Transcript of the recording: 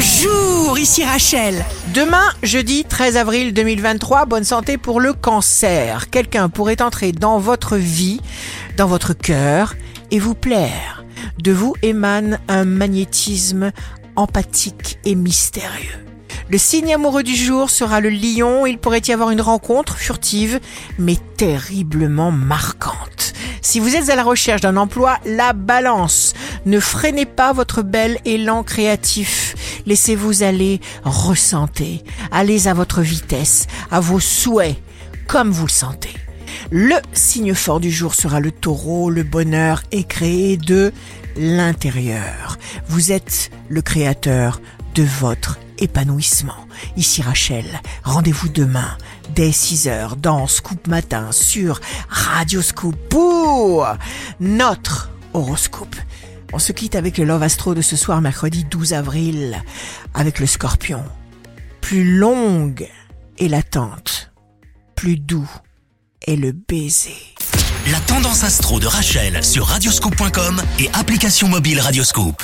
Bonjour, ici Rachel. Demain, jeudi 13 avril 2023, bonne santé pour le cancer. Quelqu'un pourrait entrer dans votre vie, dans votre cœur et vous plaire. De vous émane un magnétisme empathique et mystérieux. Le signe amoureux du jour sera le lion. Il pourrait y avoir une rencontre furtive, mais terriblement marquante. Si vous êtes à la recherche d'un emploi, la balance. Ne freinez pas votre bel élan créatif. Laissez-vous aller, ressentez. Allez à votre vitesse, à vos souhaits, comme vous le sentez. Le signe fort du jour sera le taureau. Le bonheur est créé de l'intérieur. Vous êtes le créateur de votre épanouissement. Ici Rachel, rendez-vous demain dès 6h dans Scoop Matin sur Radio Scoop pour notre horoscope. On se quitte avec le Love Astro de ce soir mercredi 12 avril avec le scorpion. Plus longue est l'attente, plus doux est le baiser. La tendance astro de Rachel sur radioscope.com et application mobile Radioscope.